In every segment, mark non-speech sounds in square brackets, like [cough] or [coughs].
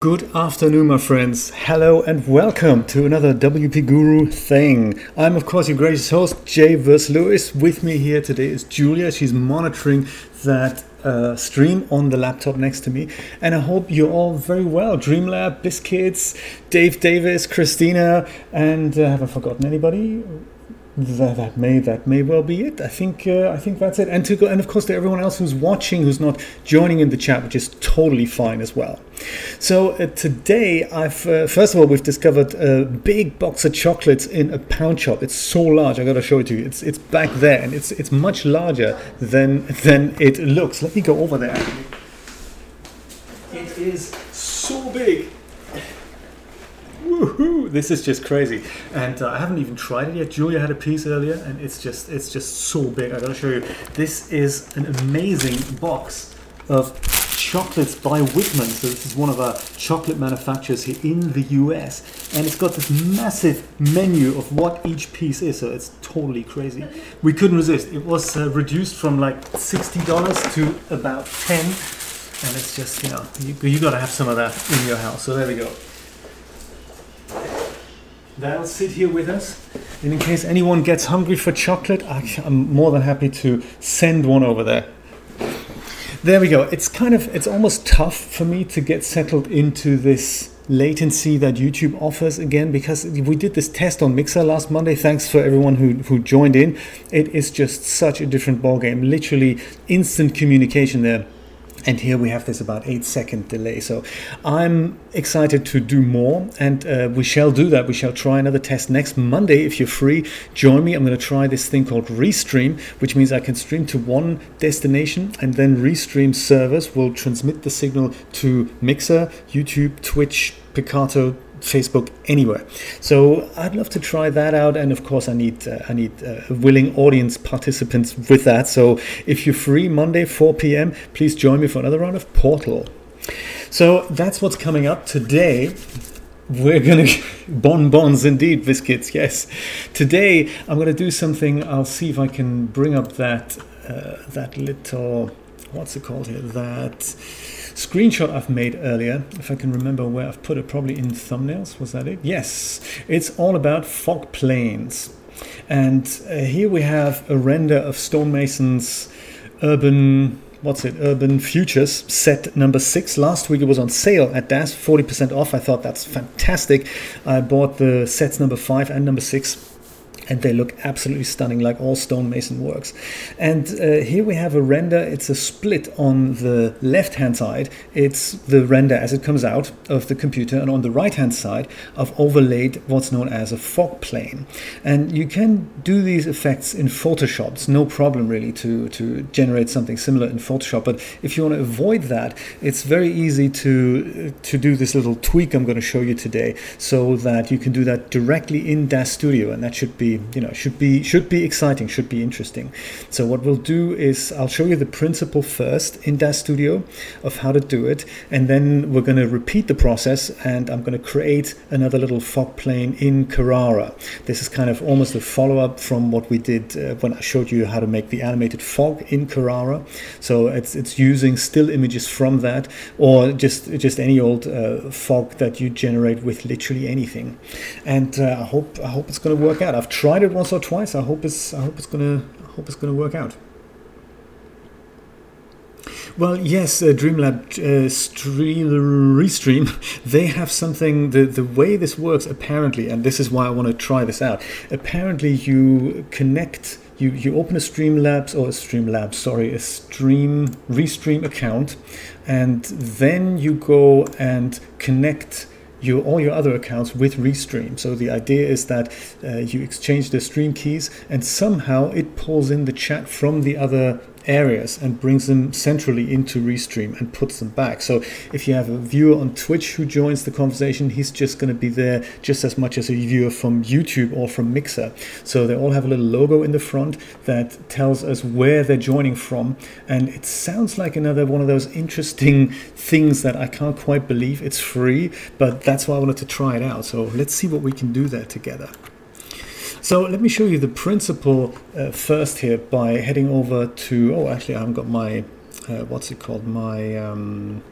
Good afternoon, my friends. Hello and welcome to another WP Guru thing. I'm, of course, your gracious host, Jay Versluis. With me here today is Julia. She's monitoring that uh, stream on the laptop next to me. And I hope you're all very well. Dreamlab, Biscuits, Dave Davis, Christina, and uh, have I forgotten anybody? That, that may that may well be it. I think uh, I think that's it. And to go, and of course to everyone else who's watching, who's not joining in the chat, which is totally fine as well. So uh, today, I've uh, first of all we've discovered a big box of chocolates in a pound shop. It's so large. I got to show it to you. It's it's back there, and it's it's much larger than than it looks. Let me go over there. It is so big. Woohoo! This is just crazy, and uh, I haven't even tried it yet. Julia had a piece earlier, and it's just it's just so big. I gotta show you. This is an amazing box of chocolates by Whitman. So this is one of our chocolate manufacturers here in the US, and it's got this massive menu of what each piece is. So it's totally crazy. We couldn't resist. It was uh, reduced from like sixty dollars to about ten, and it's just you know you, you got to have some of that in your house. So there we go. They'll sit here with us. And in case anyone gets hungry for chocolate, I'm more than happy to send one over there. There we go. It's kind of, it's almost tough for me to get settled into this latency that YouTube offers again because we did this test on Mixer last Monday. Thanks for everyone who, who joined in. It is just such a different ballgame. Literally instant communication there and here we have this about eight second delay. So I'm excited to do more, and uh, we shall do that. We shall try another test next Monday. If you're free, join me. I'm going to try this thing called Restream, which means I can stream to one destination, and then Restream servers will transmit the signal to Mixer, YouTube, Twitch, Picarto, Facebook anywhere. So I'd love to try that out, and of course I need uh, I need uh, willing audience participants with that. So if you're free Monday 4 p.m., please join me for another round of Portal. So that's what's coming up today. We're gonna [laughs] bonbons indeed, biscuits. Yes, today I'm gonna do something. I'll see if I can bring up that uh, that little what's it called here that screenshot I've made earlier, if I can remember where I've put it, probably in thumbnails. Was that it? Yes, it's all about fog planes. And uh, here we have a render of Stonemason's urban what's it urban futures set number six last week it was on sale at DAZ 40% off i thought that's fantastic i bought the sets number five and number six and they look absolutely stunning like all stonemason works. And uh, here we have a render. It's a split on the left hand side. It's the render as it comes out of the computer and on the right hand side i've overlaid what's known as a fog plane. And you can do these effects in photoshop. It's no problem really to to generate something similar in photoshop. But if you want to avoid that it's very easy to to do this little tweak i'm going to show you today so that you can do that directly in DAZ studio and that should be you know should be should be exciting should be interesting. So what we'll do is i'll show you the principle first in DAZ studio of how to do it and then we're going to repeat the process and i'm going to create another little fog plane in carrara. This is kind of almost a follow-up from what we did uh, when i showed you how to make the animated fog in carrara. So it's it's using still images from that or just just any old uh, fog that you generate with literally anything. And uh, i hope i hope it's going to work out. I've tried tried it once or twice. I hope it's I hope it's gonna I hope it's gonna work out. Well, yes, uh, Dreamlab uh, stream, Restream, [laughs] they have something, the, the way this works apparently, and this is why I want to try this out. Apparently, you connect, you, you open a Streamlabs, or a Streamlabs, sorry, a Stream, Restream account, and then you go and connect your all your other accounts with Restream. So the idea is that uh, you exchange the stream keys and somehow it pulls in the chat from the other areas and brings them centrally into Restream and puts them back. So if you have a viewer on Twitch who joins the conversation, he's just going to be there just as much as a viewer from YouTube or from Mixer. So they all have a little logo in the front that tells us where they're joining from. And it sounds like another one of those interesting things that I can't quite believe. It's free, but that's why I wanted to try it out. So let's see what we can do there together. So let me show you the principle uh, first here by heading over to, oh, actually I haven't got my uh, what's it called? My um,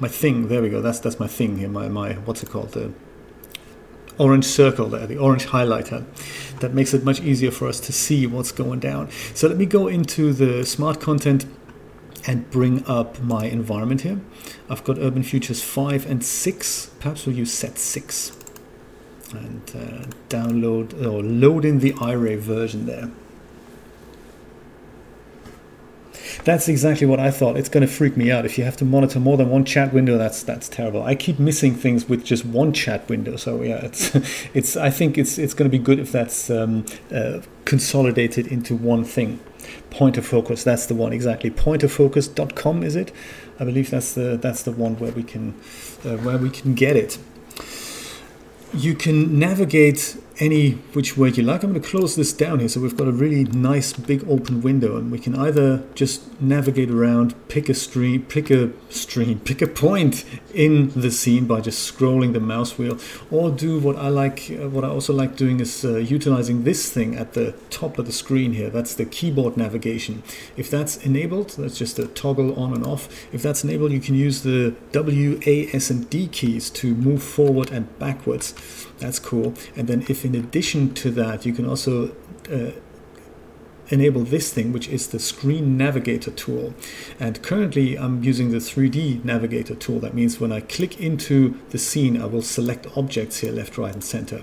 my thing. There we go. That's that's my thing here. My my what's it called? The orange circle there, the orange highlighter. That makes it much easier for us to see what's going down. So let me go into the smart content and bring up my environment here. I've got Urban Futures 5 and 6. Perhaps we'll use set 6 and uh, download or load in the iRay version there. That's exactly what I thought. It's going to freak me out if you have to monitor more than one chat window. That's that's terrible. I keep missing things with just one chat window. So yeah, [laughs] it's it's. I think it's it's going to be good if that's um, uh, consolidated into one thing. Pointer focus. That's the one exactly. Pointerfocus.com is it? I believe that's the that's the one where we can uh, where we can get it. You can navigate any which way you like. I'm going to close this down here so we've got a really nice big open window and we can either just navigate around, pick a stream, pick a stream, [laughs] pick a point in the scene by just scrolling the mouse wheel or do what I like, uh, what I also like doing is uh, utilizing this thing at the top of the screen here. That's the keyboard navigation. If that's enabled, that's just a toggle on and off. If that's enabled, you can use the W, A, S and D keys to move forward and backwards. That's cool. And then if in addition to that, you can also uh, enable this thing, which is the screen navigator tool. And currently I'm using the 3D navigator tool. That means when I click into the scene, I will select objects here, left, right, and center.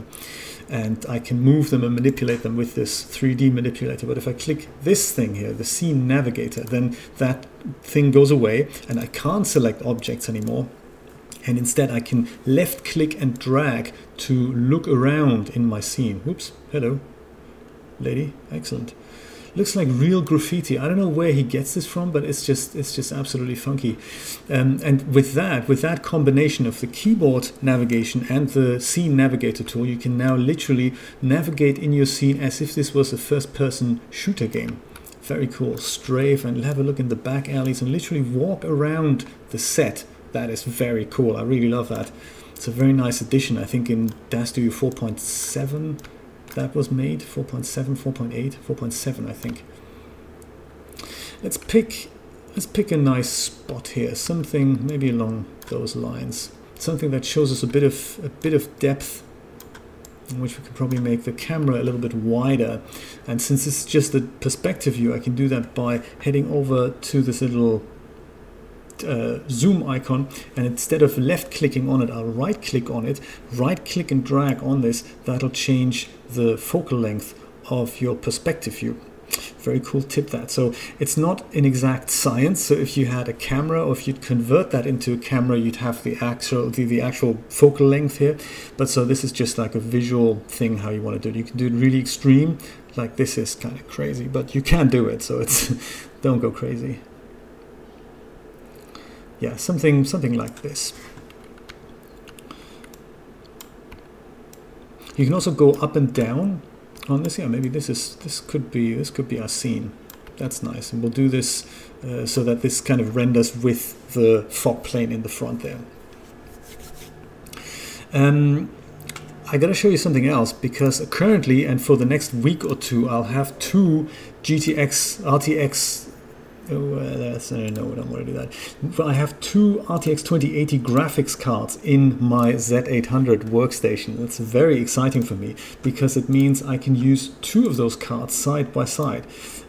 And I can move them and manipulate them with this 3D manipulator. But if I click this thing here, the scene navigator, then that thing goes away and I can't select objects anymore and instead I can left click and drag to look around in my scene. Whoops, hello, lady, excellent. Looks like real graffiti. I don't know where he gets this from, but it's just it's just absolutely funky. Um, and with that, with that combination of the keyboard navigation and the scene navigator tool, you can now literally navigate in your scene as if this was a first-person shooter game. Very cool. Strafe and have a look in the back alleys and literally walk around the set that is very cool. I really love that. It's a very nice addition. I think in Studio 4.7 that was made. 4.7, 4.8, 4.7 I think. Let's pick let's pick a nice spot here. Something maybe along those lines. Something that shows us a bit of a bit of depth in which we can probably make the camera a little bit wider. And since it's just a perspective view, I can do that by heading over to this little uh, zoom icon and instead of left clicking on it I'll right click on it. Right click and drag on this that'll change the focal length of your perspective view. Very cool tip that. So it's not an exact science. So if you had a camera or if you'd convert that into a camera you'd have the actual the, the actual focal length here. But so this is just like a visual thing how you want to do it. You can do it really extreme like this is kind of crazy but you can do it. So it's [laughs] don't go crazy yeah, something something like this. You can also go up and down on this. Yeah, maybe this is this could be this could be our scene. That's nice, and we'll do this uh, so that this kind of renders with the fog plane in the front there. Um, I gotta show you something else because currently and for the next week or two I'll have two GTX RTX Uh, that's, uh, no, I don't want to do that. But I have two RTX 2080 graphics cards in my Z800 workstation. That's very exciting for me because it means I can use two of those cards side by side.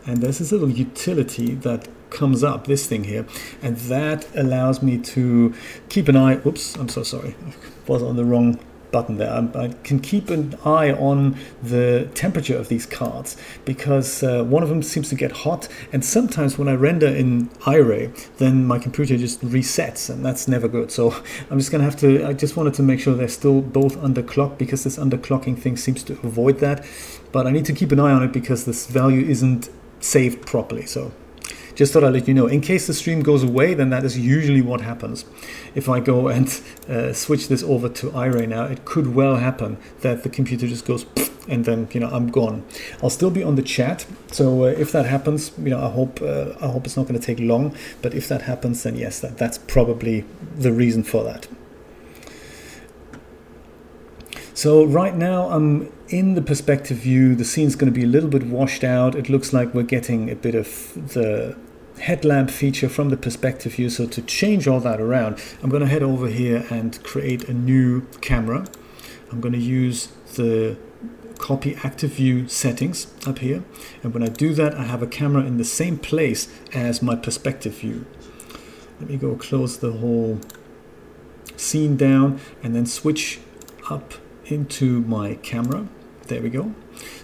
And there's this little utility that comes up, this thing here, and that allows me to keep an eye. Oops, I'm so sorry. I [laughs] was on the wrong button there. I, can keep an eye on the temperature of these cards because uh, one of them seems to get hot, and sometimes when I render in iRay, then my computer just resets, and that's never good. So [laughs] I'm just gonna have to. I just wanted to make sure they're still both underclocked because this underclocking thing seems to avoid that. But I need to keep an eye on it because this value isn't saved properly. So just thought I'd let you know. In case the stream goes away, then that is usually what happens. If I go and uh, switch this over to iRay now, it could well happen that the computer just goes [sniffs] and then you know I'm gone. I'll still be on the chat, so uh, if that happens, you know I hope uh, I hope it's not going to take long. But if that happens, then yes, that, that's probably the reason for that. So right now I'm in the perspective view. The scene's going to be a little bit washed out. It looks like we're getting a bit of the headlamp feature from the perspective view. So to change all that around, I'm going to head over here and create a new camera. I'm going to use the copy active view settings up here. And when I do that, I have a camera in the same place as my perspective view. Let me go close the whole scene down and then switch up into my camera. There we go.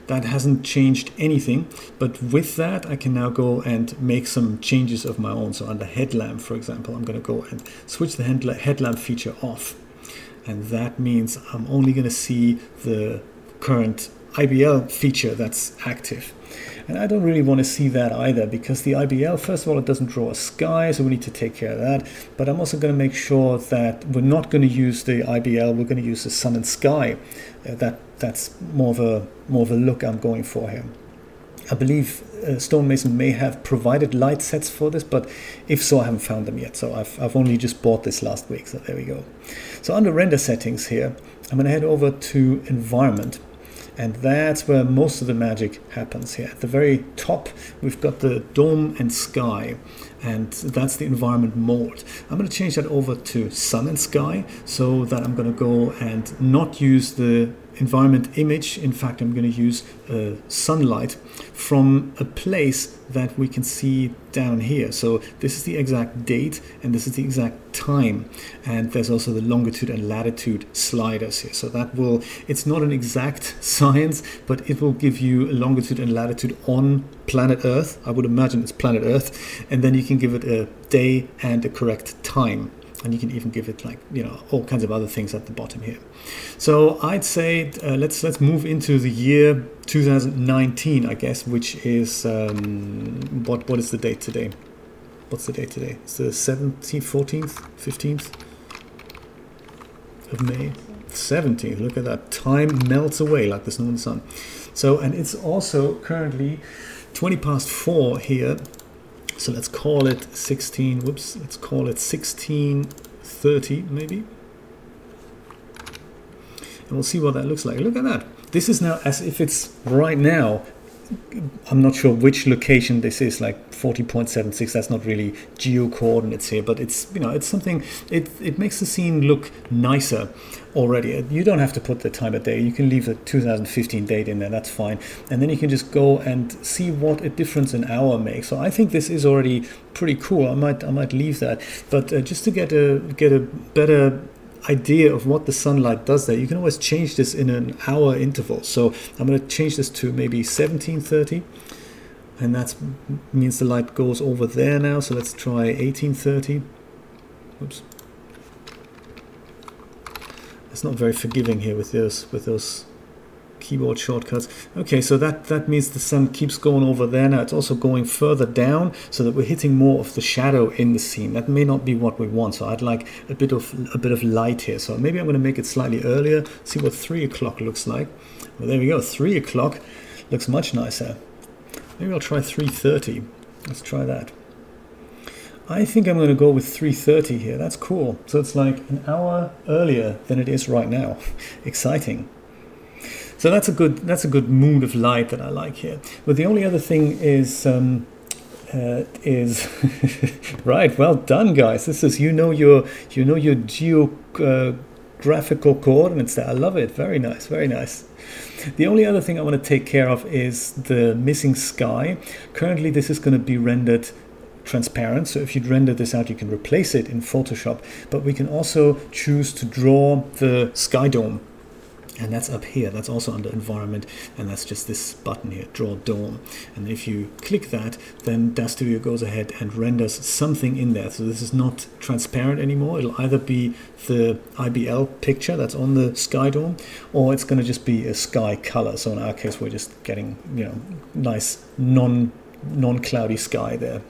That hasn't changed anything, but with that I can now go and make some changes of my own. So under headlamp, for example, I'm going to go and switch the headlamp feature off. And that means I'm only going to see the current IBL feature that's active. And I don't really want to see that either because the IBL, first of all, it doesn't draw a sky, so we need to take care of that. But I'm also going to make sure that we're not going to use the IBL, we're going to use the sun and sky. Uh, that That's more of, a, more of a look I'm going for here. I believe uh, Stonemason may have provided light sets for this, but if so, I haven't found them yet. So I've, I've only just bought this last week, so there we go. So under render settings here, I'm going to head over to environment and that's where most of the magic happens here. At the very top, we've got the dome and sky, and that's the environment mode. I'm going to change that over to sun and sky so that I'm going to go and not use the environment image. In fact, I'm going to use uh, sunlight from a place that we can see down here. So this is the exact date and this is the exact time. And there's also the longitude and latitude sliders here. So that will, it's not an exact [laughs] science, but it will give you longitude and latitude on planet Earth. I would imagine it's planet Earth. And then you can give it a day and a correct time and you can even give it like you know all kinds of other things at the bottom here. So i'd say uh, let's let's move into the year 2019 i guess which is um, what what is the date today? What's the date today? It's the 17th 14th 15th of may? 17th look at that. Time melts away like the snow the sun. So and it's also currently 20 past 4 here so let's call it 16, whoops, let's call it 1630 maybe. And we'll see what that looks like. Look at that. This is now as if it's right now I'm not sure which location this is, like 40.76. That's not really geo coordinates here, but it's you know it's something. It it makes the scene look nicer already. You don't have to put the time of day. You can leave the 2015 date in there. That's fine, and then you can just go and see what a difference an hour makes. So I think this is already pretty cool. I might I might leave that, but uh, just to get a get a better idea of what the sunlight does there, you can always change this in an hour interval. So I'm going to change this to maybe 1730 and that means the light goes over there now. So let's try 1830. Oops. It's not very forgiving here with those with those keyboard shortcuts. Okay, so that, that means the sun keeps going over there. Now it's also going further down so that we're hitting more of the shadow in the scene. That may not be what we want, so I'd like a bit of a bit of light here. So maybe I'm going to make it slightly earlier, see what 3 o'clock looks like. Well, there we go, 3 o'clock looks much nicer. Maybe I'll try 3.30. Let's try that. I think I'm going to go with 3.30 here. That's cool. So it's like an hour earlier than it is right now. [laughs] Exciting. So that's a good that's a good mood of light that I like here. But the only other thing is um, uh, is [laughs] right. Well done, guys. This is you know your you know your geographical coordinates there. I love it. Very nice. Very nice. The only other thing I want to take care of is the missing sky. Currently, this is going to be rendered transparent. So if you'd render this out, you can replace it in Photoshop. But we can also choose to draw the sky dome and that's up here. That's also under environment. And that's just this button here draw dome and if you click that then DAZ Studio goes ahead and renders something in there. So this is not transparent anymore. It'll either be the IBL picture that's on the sky dome or it's going to just be a sky color. So in our case we're just getting you know nice non non-cloudy sky there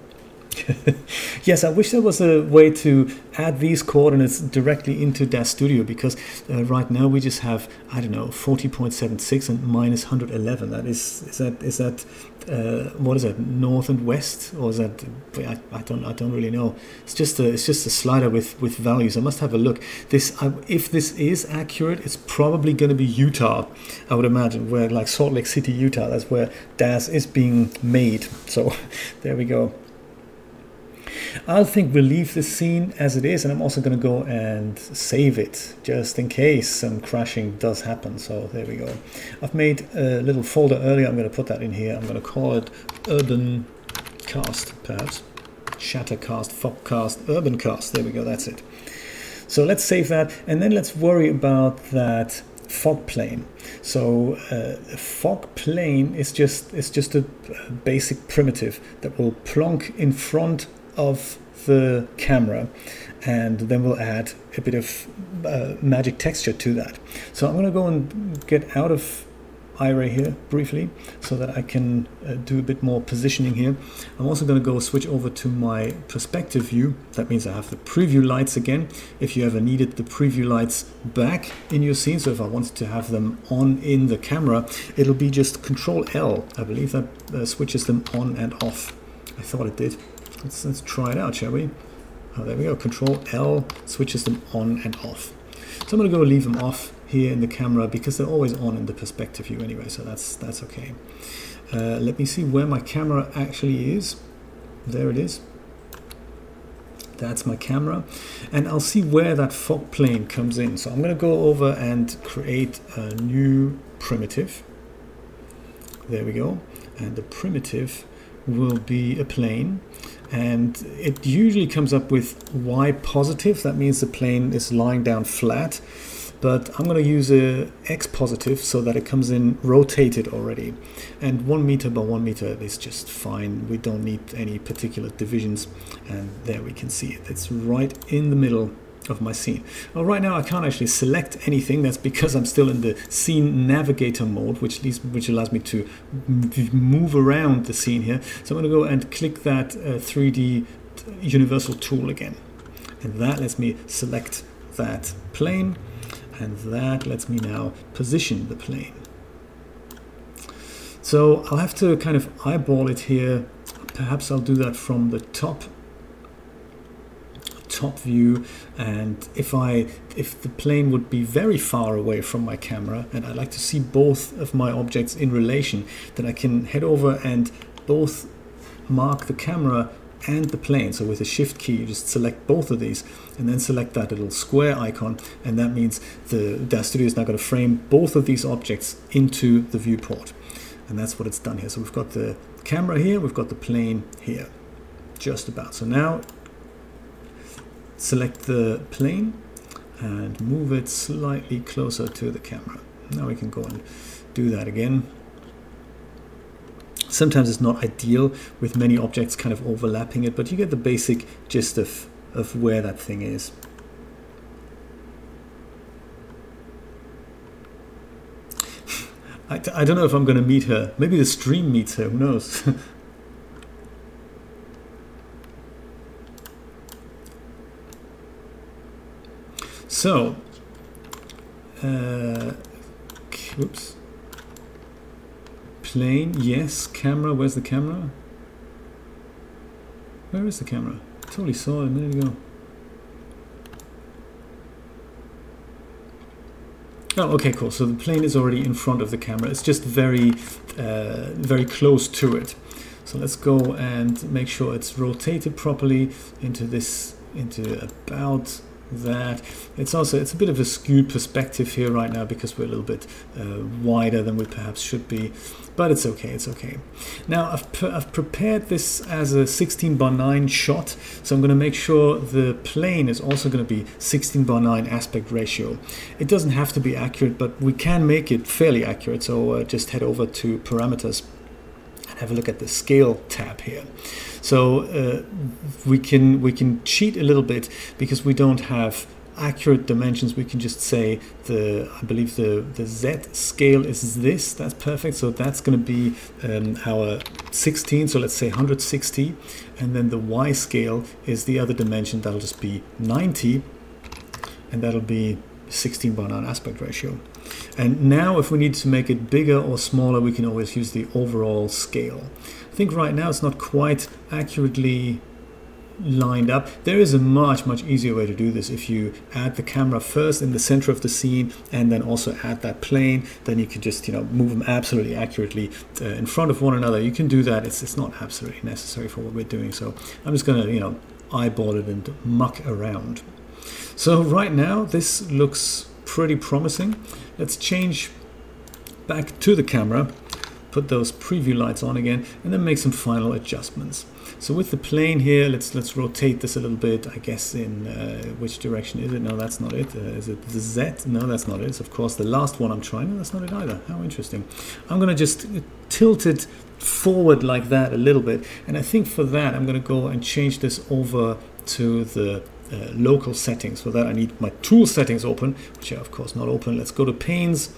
[laughs] yes, I wish there was a way to add these coordinates directly into DAZ Studio because uh, right now we just have I don't know 40.76 and minus 111. That is is that is that uh, what is that north and west or is that I, I, don't I don't really know. It's just a it's just a slider with with values. I must have a look. This I, if this is accurate, it's probably going to be Utah. I would imagine where like Salt Lake City, Utah. That's where DAZ is being made. So [laughs] there we go. I'll think we'll leave this scene as it is, and I'm also going to go and save it just in case some crashing does happen. So there we go. I've made a little folder earlier. I'm going to put that in here. I'm going to call it Urban Cast, perhaps. Shattercast, Fogcast, Urban Cast. There we go. That's it. So let's save that, and then let's worry about that fog plane. So uh, fog plane is just is just a basic primitive that will plonk in front of the camera and then we'll add a bit of uh, magic texture to that. So I'm going to go and get out of iRay here briefly so that I can uh, do a bit more positioning here. I'm also going to go switch over to my perspective view. That means I have the preview lights again. If you ever needed the preview lights back in your scene, so if I wanted to have them on in the camera, it'll be just Control L. I believe that uh, switches them on and off. I thought it did. Let's, let's try it out, shall we? Oh, there we go. Control L switches them on and off. So I'm going to go leave them off here in the camera because they're always on in the perspective view anyway, so that's that's okay. Uh, let me see where my camera actually is. There it is. That's my camera. And I'll see where that fog plane comes in. So I'm going to go over and create a new primitive. There we go. And the primitive will be a plane and it usually comes up with y positive that means the plane is lying down flat but I'm going to use a X positive so that it comes in rotated already. And one meter by one meter is just fine. We don't need any particular divisions. And there we can see it. It's right in the middle of my scene. Well, right now I can't actually select anything. That's because I'm still in the scene navigator mode, which leads, which allows me to move around the scene here. So I'm going to go and click that uh, 3D universal tool again. And that lets me select that plane and that lets me now position the plane. So I'll have to kind of eyeball it here. Perhaps I'll do that from the top top view and if I if the plane would be very far away from my camera and I'd like to see both of my objects in relation then I can head over and both mark the camera and the plane. So with the shift key, you just select both of these and then select that little square icon. And that means the DAZ Studio is now going to frame both of these objects into the viewport. And that's what it's done here. So we've got the camera here, we've got the plane here, just about. So now select the plane and move it slightly closer to the camera. Now we can go and do that again. Sometimes it's not ideal with many objects kind of overlapping it, but you get the basic gist of, of where that thing is. [laughs] I, I don't know if I'm going to meet her. Maybe the stream meets her, who knows? [laughs] so, uh, whoops plane, yes. Camera, where's the camera? Where is the camera? I totally saw it a minute ago. Oh, okay, cool. So the plane is already in front of the camera. It's just very, uh, very close to it. So let's go and make sure it's rotated properly into this, into about that. It's also it's a bit of a skewed perspective here right now because we're a little bit uh, wider than we perhaps should be, but it's okay. It's okay. Now I've I've prepared this as a 16 by 9 shot, so I'm going to make sure the plane is also going to be 16 by 9 aspect ratio. It doesn't have to be accurate, but we can make it fairly accurate. So uh, just head over to parameters and have a look at the scale tab here. So uh, we can we can cheat a little bit because we don't have accurate dimensions. We can just say the I believe the the Z scale is this. That's perfect. So that's going to be um, our 16 so let's say 160 and then the Y scale is the other dimension. That'll just be 90 and that'll be 16 by 9 aspect ratio and now if we need to make it bigger or smaller we can always use the overall scale I think right now it's not quite accurately lined up. There is a much, much easier way to do this. If you add the camera first in the center of the scene and then also add that plane, then you can just, you know, move them absolutely accurately uh, in front of one another. You can do that. It's, it's not absolutely necessary for what we're doing. So I'm just going to, you know, eyeball it and muck around. So right now this looks pretty promising. Let's change back to the camera, put those preview lights on again, and then make some final adjustments. So with the plane here, let's let's rotate this a little bit. I guess in uh, which direction is it? No, that's not it. Uh, is it the Z? No, that's not it. It's of course the last one I'm trying. No, that's not it either. How interesting. I'm gonna just tilt it forward like that a little bit, and I think for that I'm gonna go and change this over to the uh, local settings. For that I need my tool settings open, which are of course not open. Let's go to panes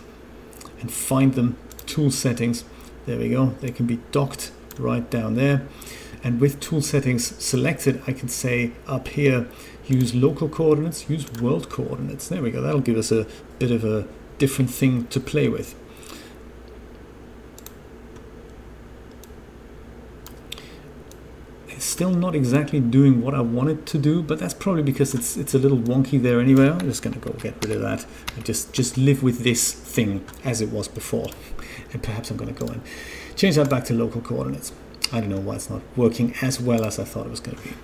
and find them. Tool settings. There we go. They can be docked right down there. And with tool settings selected, I can say up here, use local coordinates, use world coordinates. There we go. That'll give us a bit of a different thing to play with. It's still not exactly doing what I wanted to do, but that's probably because it's it's a little wonky there anyway. I'm just gonna go get rid of that and just just live with this thing as it was before. And perhaps I'm gonna go and change that back to local coordinates. I don't know why it's not working as well as I thought it was going to be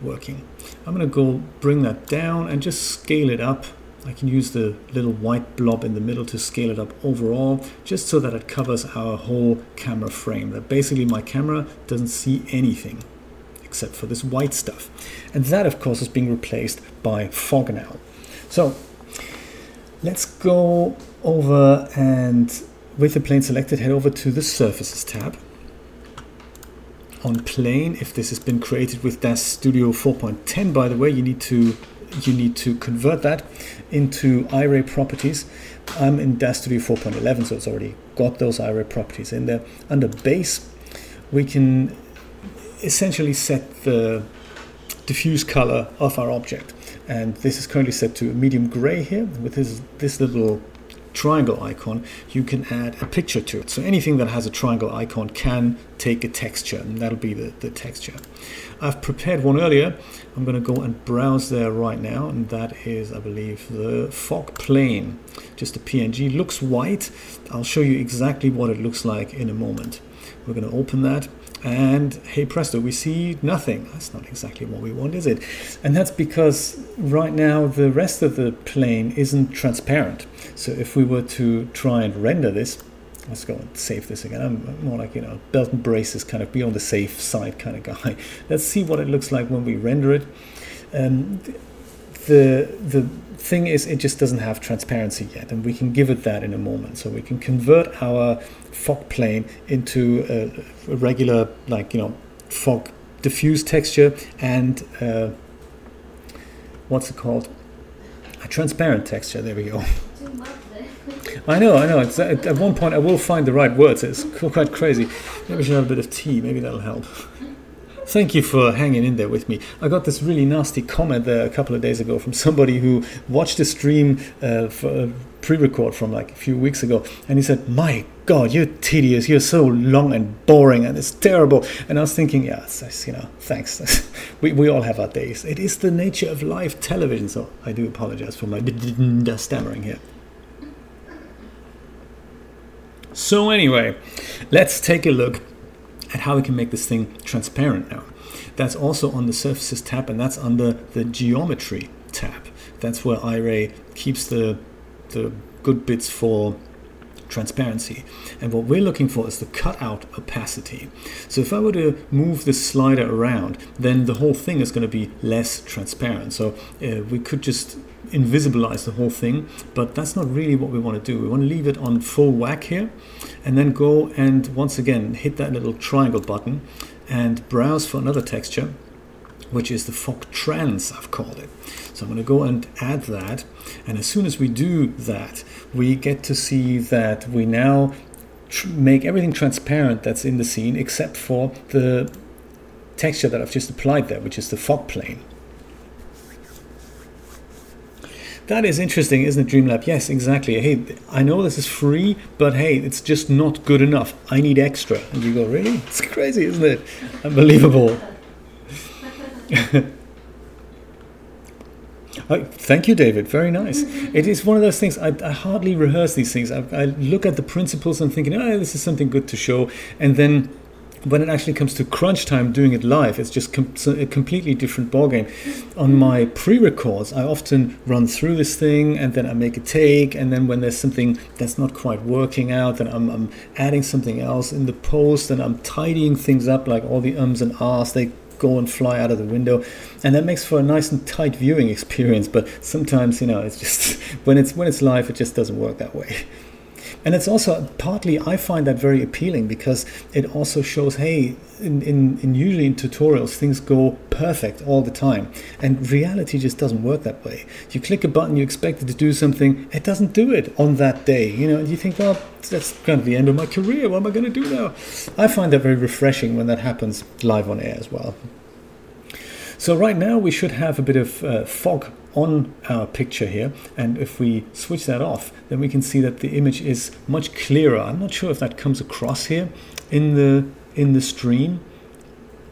working. I'm going to go bring that down and just scale it up. I can use the little white blob in the middle to scale it up overall, just so that it covers our whole camera frame. That basically my camera doesn't see anything except for this white stuff. And that, of course, is being replaced by fog now. So let's go over and with the plane selected, head over to the Surfaces tab on plane. If this has been created with DAZ Studio 4.10, by the way, you need to you need to convert that into iRay properties. I'm in DAZ Studio 4.11, so it's already got those iRay properties in there. Under base, we can essentially set the diffuse color of our object. And this is currently set to medium gray here with this, this little triangle icon, you can add a picture to it. So anything that has a triangle icon can take a texture, and that'll be the, the texture. I've prepared one earlier. I'm going to go and browse there right now, and that is, I believe, the fog plane. Just a PNG. Looks white. I'll show you exactly what it looks like in a moment. We're going to open that and hey presto, we see nothing. That's not exactly what we want, is it? And that's because right now the rest of the plane isn't transparent. So if we were to try and render this, let's go and save this again. I'm more like, you know, belt and braces kind of be on the safe side kind of guy. [laughs] Let's see what it looks like when we render it. Um, the, the thing is, it just doesn't have transparency yet, and we can give it that in a moment. So we can convert our fog plane into a, a regular, like, you know, fog diffuse texture and uh, what's it called? A transparent texture. There we go. I know, I know. It's, at, at one point, I will find the right words. It's quite crazy. Maybe we should have a bit of tea. Maybe that'll help. [laughs] Thank you for hanging in there with me. I got this really nasty comment there a couple of days ago from somebody who watched a stream uh, for a pre-record from like a few weeks ago, and he said, "My God, you're tedious. You're so long and boring, and it's terrible." And I was thinking, yeah, it's, it's, you know, thanks. [laughs] we we all have our days. It is the nature of live television. So I do apologize for my stammering here. So anyway, let's take a look at how we can make this thing transparent now. That's also on the Surfaces tab, and that's under the Geometry tab. That's where iRay keeps the, the good bits for transparency. And what we're looking for is the cutout opacity. So if I were to move this slider around, then the whole thing is going to be less transparent. So uh, we could just invisibilize the whole thing, but that's not really what we want to do. We want to leave it on full whack here and then go and once again hit that little triangle button and browse for another texture which is the fog trans I've called it. So I'm going to go and add that and as soon as we do that we get to see that we now make everything transparent that's in the scene except for the texture that I've just applied there which is the fog plane. That is interesting, isn't it, Dreamlab? Yes, exactly. Hey, I know this is free, but hey, it's just not good enough. I need extra. And you go, really? [laughs] It's crazy, isn't it? [laughs] Unbelievable. [laughs] Oh, thank you, David. Very nice. It is one of those things. I, I hardly rehearse these things. I, I, look at the principles and thinking, oh, this is something good to show, and then when it actually comes to crunch time doing it live, it's just com- a completely different ballgame. On my pre-records, I often run through this thing and then I make a take, and then when there's something that's not quite working out, then I'm, I'm adding something else in the post, and I'm tidying things up, like all the ums and ahs they go and fly out of the window and that makes for a nice and tight viewing [laughs] experience but sometimes you know it's just [laughs] when it's when it's live it just doesn't work that way and it's also partly I find that very appealing because it also shows, hey, in, in, in usually in tutorials things go perfect all the time, and reality just doesn't work that way. You click a button, you expect it to do something, it doesn't do it on that day. You know, you think, well, that's kind of the end of my career. What am I going to do now? I find that very refreshing when that happens live on air as well. So right now we should have a bit of uh, fog on our picture here and if we switch that off then we can see that the image is much clearer. I'm not sure if that comes across here in the in the stream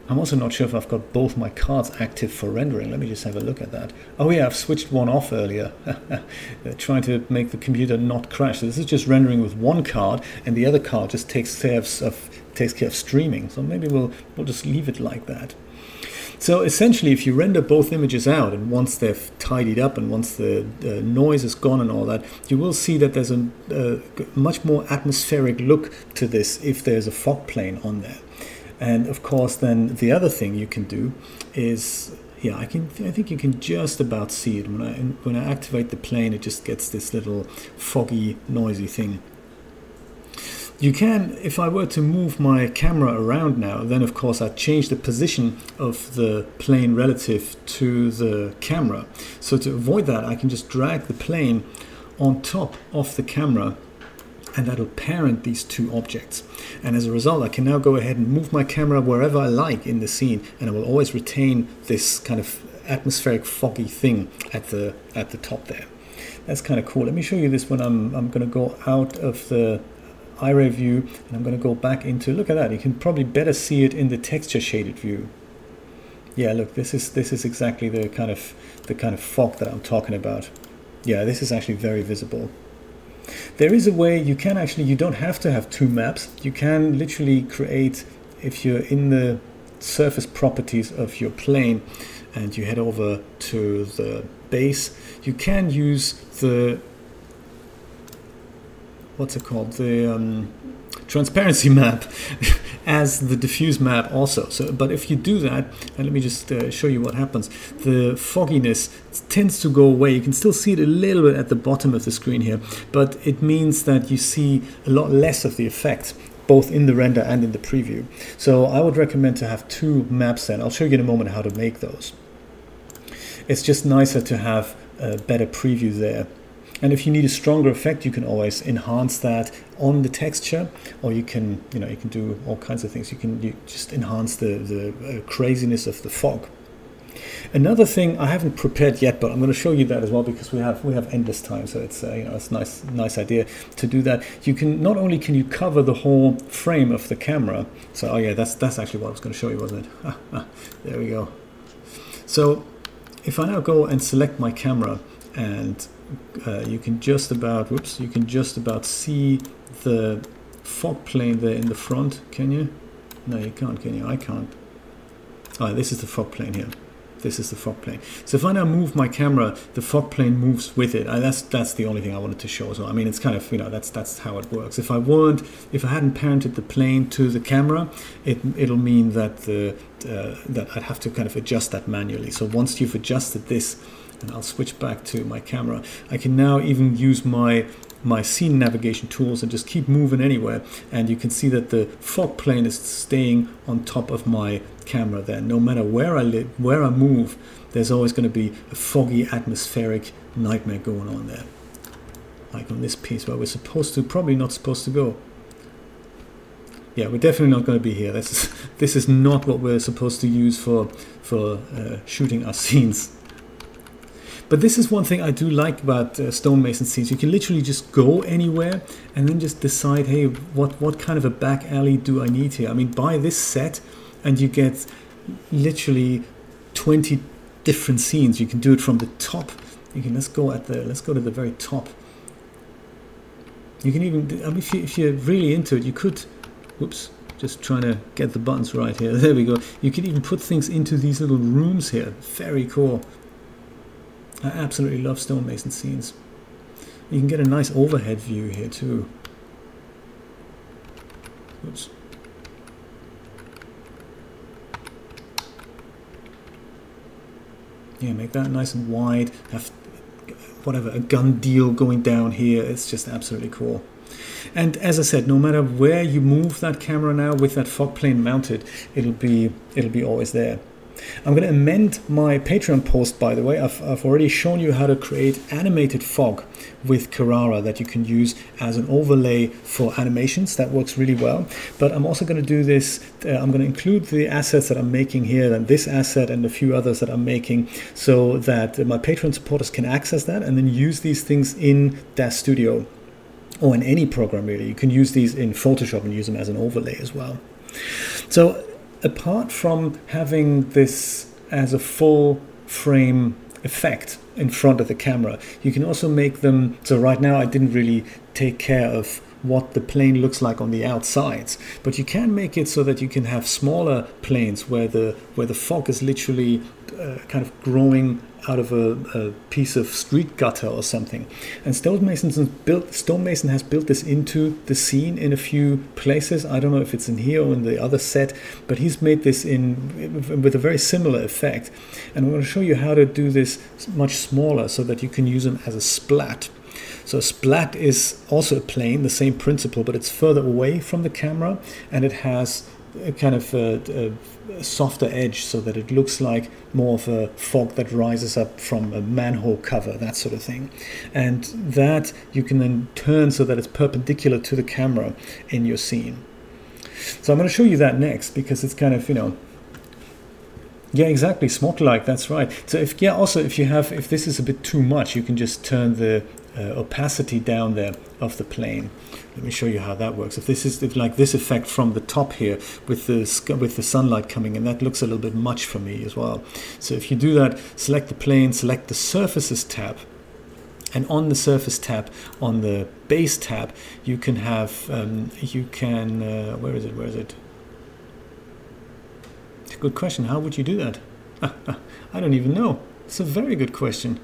I'm also not sure if I've got both my cards active for rendering. Let me just have a look at that. Oh yeah I've switched one off earlier. [laughs] Trying to make the computer not crash. So this is just rendering with one card and the other card just takes care of, takes care of streaming. So maybe we'll we'll just leave it like that so essentially, if you render both images out, and once they've tidied up, and once the uh, noise is gone and all that, you will see that there's a, a much more atmospheric look to this if there's a fog plane on there. And of course, then the other thing you can do is yeah, I can. I think you can just about see it when I when I activate the plane. It just gets this little foggy, noisy thing. You can, if I were to move my camera around now, then of course I'd change the position of the plane relative to the camera. So to avoid that, I can just drag the plane on top of the camera and that'll parent these two objects. And as a result, I can now go ahead and move my camera wherever I like in the scene and I will always retain this kind of atmospheric foggy thing at the, at the top there. That's kind of cool. Let me show you this when I'm, I'm going to go out of the Iray view and I'm going to go back into look at that you can probably better see it in the texture shaded view. Yeah look this is this is exactly the kind of the kind of fog that I'm talking about. Yeah this is actually very visible. There is a way you can actually you don't have to have two maps. You can literally create if you're in the surface properties of your plane and you head over to the base you can use the what's it called? The um, transparency [laughs] map as the diffuse map also. So but if you do that and let me just uh, show you what happens. The fogginess tends to go away. You can still see it a little bit at the bottom of the screen here but it means that you see a lot less of the effect both in the render and in the preview. So I would recommend to have two maps then. I'll show you in a moment how to make those. It's just nicer to have a better preview there and if you need a stronger effect, you can always enhance that on the texture, or you can, you know, you can do all kinds of things. You can you just enhance the the uh, craziness of the fog. Another thing I haven't prepared yet, but I'm going to show you that as well because we have we have endless time, so it's uh, you know it's nice nice idea to do that. You can not only can you cover the whole frame of the camera. So oh yeah, that's that's actually what I was going to show you, wasn't it? [laughs] there we go. So if I now go and select my camera and uh, you can just about whoops you can just about see the fog plane there in the front can you? No you can't can you? I can't. Ah this is the fog plane here. This is the fog plane. So if I now move my camera the fog plane moves with it. And that's that's the only thing I wanted to show. So I mean it's kind of you know that's that's how it works. If I weren't if I hadn't parented the plane to the camera it it'll mean that the uh, that I'd have to kind of adjust that manually. So once you've adjusted this and I'll switch back to my camera. I can now even use my my scene navigation tools and just keep moving anywhere. And you can see that the fog plane is staying on top of my camera there. No matter where I live where I move there's always going to be a foggy atmospheric nightmare going on there. Like on this piece where we're supposed to probably not supposed to go. Yeah we're definitely not going to be here. This is [laughs] this is not what we're supposed to use for for uh, shooting our [laughs] scenes but this is one thing I do like about uh, stonemason scenes. You can literally just go anywhere and then just decide, hey, what, what kind of a back alley do I need here? I mean, buy this set and you get literally 20 different scenes. You can do it from the top. You can let's go at the let's go to the very top. You can even I mean if, you, if you're really into it, you could. Whoops. Just trying to get the buttons right here. [laughs] There we go. You can even put things into these little rooms here. Very cool. I absolutely love stonemason scenes. You can get a nice overhead view here too. Oops. Yeah, make that nice and wide. Have whatever a gun deal going down here. It's just absolutely cool. And as I said, no matter where you move that camera now with that fog plane mounted, it'll be it'll be always there. I'm going to amend my Patreon post, by the way. I've, I've already shown you how to create animated fog with Carrara that you can use as an overlay for animations. That works really well. But I'm also going to do this, uh, I'm going to include the assets that I'm making here and this asset and a few others that I'm making so that my Patreon supporters can access that and then use these things in DAZ Studio or in any program really. You can use these in Photoshop and use them as an overlay as well. So apart from having this as a full frame effect in front of the camera, you can also make them. So right now, I didn't really take care of what the plane looks like on the outsides but you can make it so that you can have smaller planes where the where the fog is literally uh, kind of growing out of a, a, piece of street gutter or something. And stonemason built stonemason has built this into the scene in a few places. I don't know if it's in here or in the other set, but he's made this in with a very similar effect. And I'm going to show you how to do this much smaller so that you can use them as a splat. So splat is also a plane, the same principle, but it's further away from the camera and it has a kind of a, a, softer edge so that it looks like more of a fog that rises up from a manhole cover, that sort of thing. And that you can then turn so that it's perpendicular to the camera in your scene. So I'm going to show you that next because it's kind of, you know, yeah, exactly. Smoke like that's right. So if yeah, also if you have if this is a bit too much, you can just turn the opacity down there of the plane. Let me show you how that works. If this is if like this effect from the top here with the with the sunlight coming in, that looks a little bit much for me as well. So if you do that, select the plane, select the surfaces tab, and on the surface tab on the base tab you can have um, you can uh, where is it where is it it's a good question how would you do that [laughs] I don't even know it's a very good question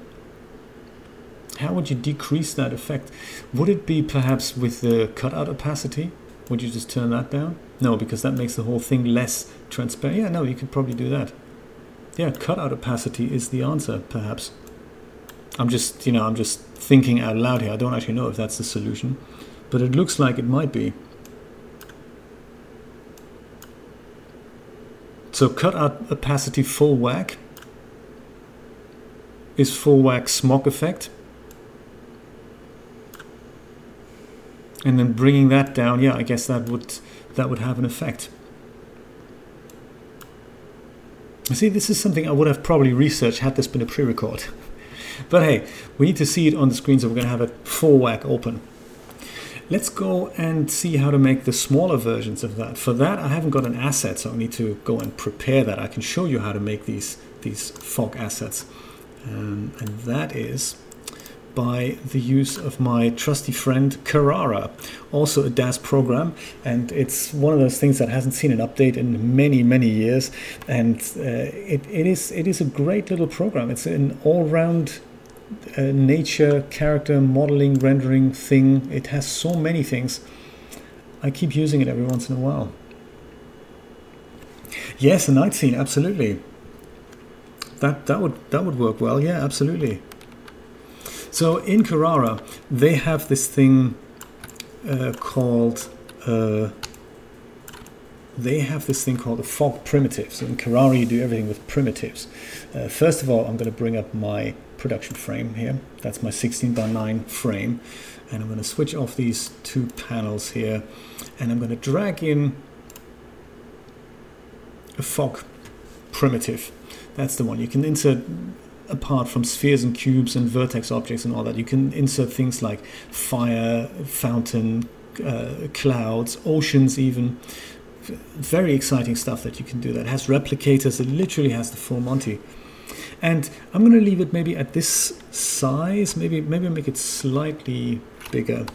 how would you decrease that effect? Would it be perhaps with the cutout opacity? Would you just turn that down? No, because that makes the whole thing less transparent. Yeah, no, you could probably do that. Yeah, cutout opacity is the answer, perhaps. I'm just, you know, I'm just thinking out loud here. I don't actually know if that's the solution, but it looks like it might be. So cutout opacity full whack is full whack smog effect. And then bringing that down yeah I guess that would that would have an effect. You see this is something I would have probably researched had this been a pre-record. [laughs] But hey we need to see it on the screen so we're gonna have it full whack open. Let's go and see how to make the smaller versions of that. For that I haven't got an asset so I need to go and prepare that. I can show you how to make these these fog assets. Um, and that is by the use of my trusty friend Carrara, also a DAZ program. And it's one of those things that hasn't seen an update in many, many years. And uh, it, it, is, it is a great little program. It's an all round uh, nature, character, modeling, rendering thing. It has so many things. I keep using it every once in a while. Yes, a night scene, absolutely. That that would that would work well. Yeah, absolutely. So in Carrara, they have this thing uh, called uh, they have this thing called the fog primitives. So in Carrara, you do everything with primitives. Uh, first of all, I'm going to bring up my production frame here. That's my 16 by 9 frame. And I'm going to switch off these two panels here. And I'm going to drag in a fog primitive. That's the one. You can insert apart from spheres and cubes and vertex objects and all that, you can insert things like fire, fountain, uh, clouds, oceans, even. Very exciting stuff that you can do. That has replicators. It literally has the full Monty. And I'm going to leave it maybe at this size. Maybe maybe make it slightly bigger.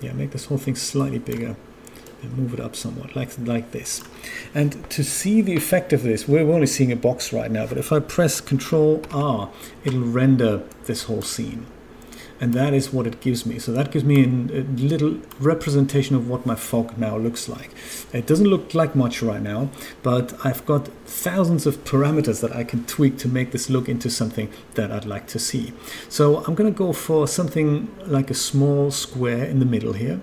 Yeah, make this whole thing slightly bigger. Move it up somewhat, like like this. And to see the effect of this, we're only seeing a box right now, but if I press Control R, it'll render this whole scene and that is what it gives me. So that gives me a little representation of what my fog now looks like. It doesn't look like much right now, but I've got thousands of parameters that I can tweak to make this look into something that I'd like to see. So I'm going to go for something like a small square in the middle here.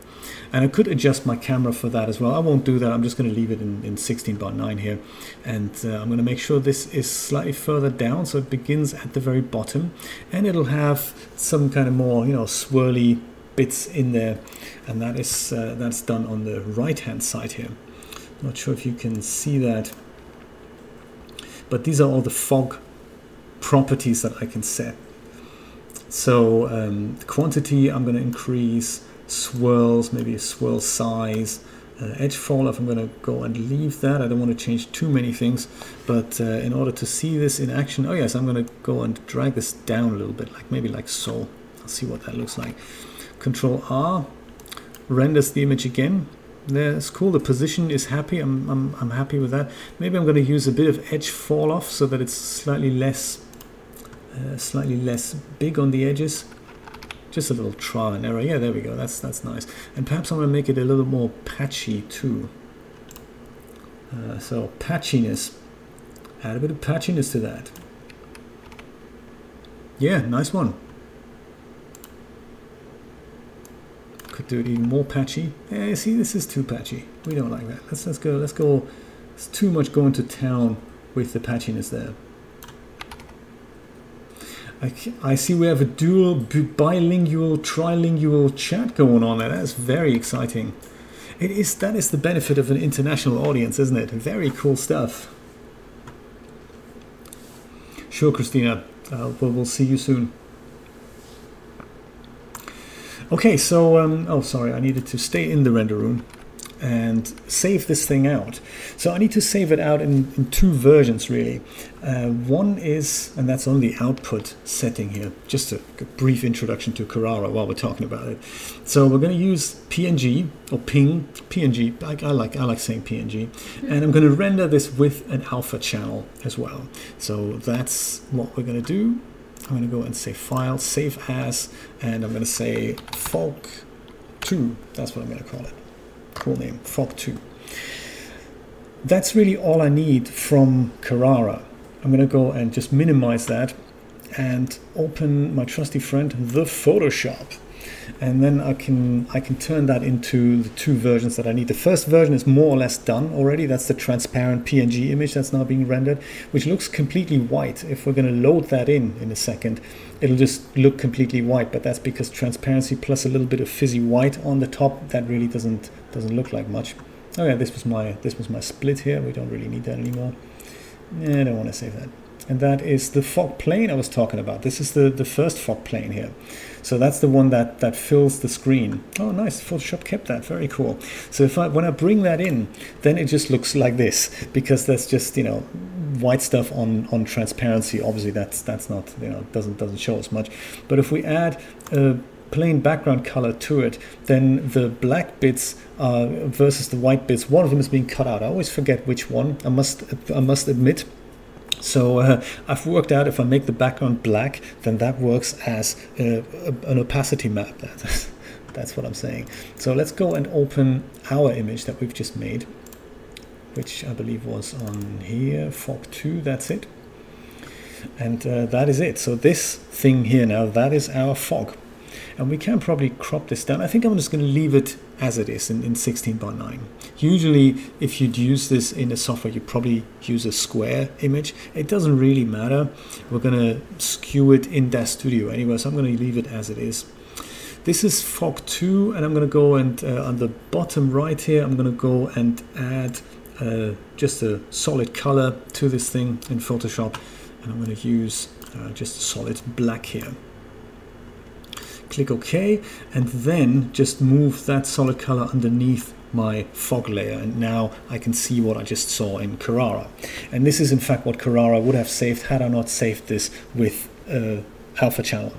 And I could adjust my camera for that as well. I won't do that. I'm just going to leave it in, in 16 by 9 here. And uh, I'm going to make sure this is slightly further down. So it begins at the very bottom. And it'll have some kind of more, you know, swirly bits in there. And that is uh, that's done on the right hand side here. Not sure if you can see that. But these are all the fog properties that I can set. So um, quantity I'm going to increase swirls, maybe a swirl size, uh, edge fall off. I'm going to go and leave that. I don't want to change too many things, but uh, in order to see this in action, oh yes, I'm going to go and drag this down a little bit, like maybe like so. I'll see what that looks like. Control R renders the image again. That's cool. The position is happy. I'm, I'm, I'm happy with that. Maybe I'm going to use a bit of edge fall off so that it's slightly less, uh, slightly less big on the edges just a little trial and error. Yeah, there we go. That's that's nice. And perhaps I'm going to make it a little more patchy too. Uh, so patchiness. Add a bit of patchiness to that. Yeah, nice one. Could do it even more patchy. Yeah, see, this is too patchy. We don't like that. Let's let's go. Let's go. It's too much going to town with the patchiness there. I, I see we have a dual, bilingual, trilingual chat going on there. That's very exciting. It is that is the benefit of an international audience, isn't it? Very cool stuff. Sure, Christina. Uh, well, we'll see you soon. Okay, so um, oh, sorry, I needed to stay in the render room and save this thing out. So I need to save it out in, in two versions really. Uh, one is, and that's on the output setting here, just a, a, brief introduction to Carrara while we're talking about it. So we're going to use PNG or ping, PNG, I, I, like, I like saying PNG, and I'm going to render this with an alpha channel as well. So that's what we're going to do. I'm going to go and say file, save as, and I'm going to say FOG2, that's what I'm going to call it cool name, Fog2. That's really all I need from Carrara. I'm going to go and just minimize that and open my trusty friend, the Photoshop. And then I can I can turn that into the two versions that I need. The first version is more or less done already. That's the transparent PNG image that's now being rendered, which looks completely white. If we're going to load that in in a second, it'll just look completely white. But that's because transparency plus a little bit of fizzy white on the top that really doesn't doesn't look like much. Oh yeah, this was my this was my split here. We don't really need that anymore. Yeah, I don't want to save that. And that is the fog plane I was talking about. This is the, the first fog plane here. So that's the one that, that fills the screen. Oh, nice. Photoshop kept that. Very cool. So if I when I bring that in, then it just looks like this because that's just, you know, white stuff on, on transparency. Obviously, that's that's not, you know, doesn't doesn't show as much. But if we add a plain background color to it, then the black bits uh, versus the white bits, one of them is being cut out. I always forget which one. I must I must admit. So uh, I've worked out if I make the background black, then that works as a, a, an opacity map. [laughs] That's what I'm saying. So let's go and open our image that we've just made, which I believe was on here, Fog 2, that's it. And uh, that is it. So this thing here now, that is our fog. And we can probably crop this down. I think I'm just going to leave it as it is in, in 16 by 9. Usually, if you'd use this in a software, you probably use a square image. It doesn't really matter. We're going to skew it in DAZ Studio anyway, so I'm going to leave it as it is. This is Fog 2, and I'm going to go and uh, on the bottom right here, I'm going to go and add uh, just a solid color to this thing in Photoshop, and I'm going to use uh, just solid black here click OK, and then just move that solid color underneath my fog layer and now I can see what I just saw in Carrara. And this is in fact what Carrara would have saved had I not saved this with uh, Alpha Channel.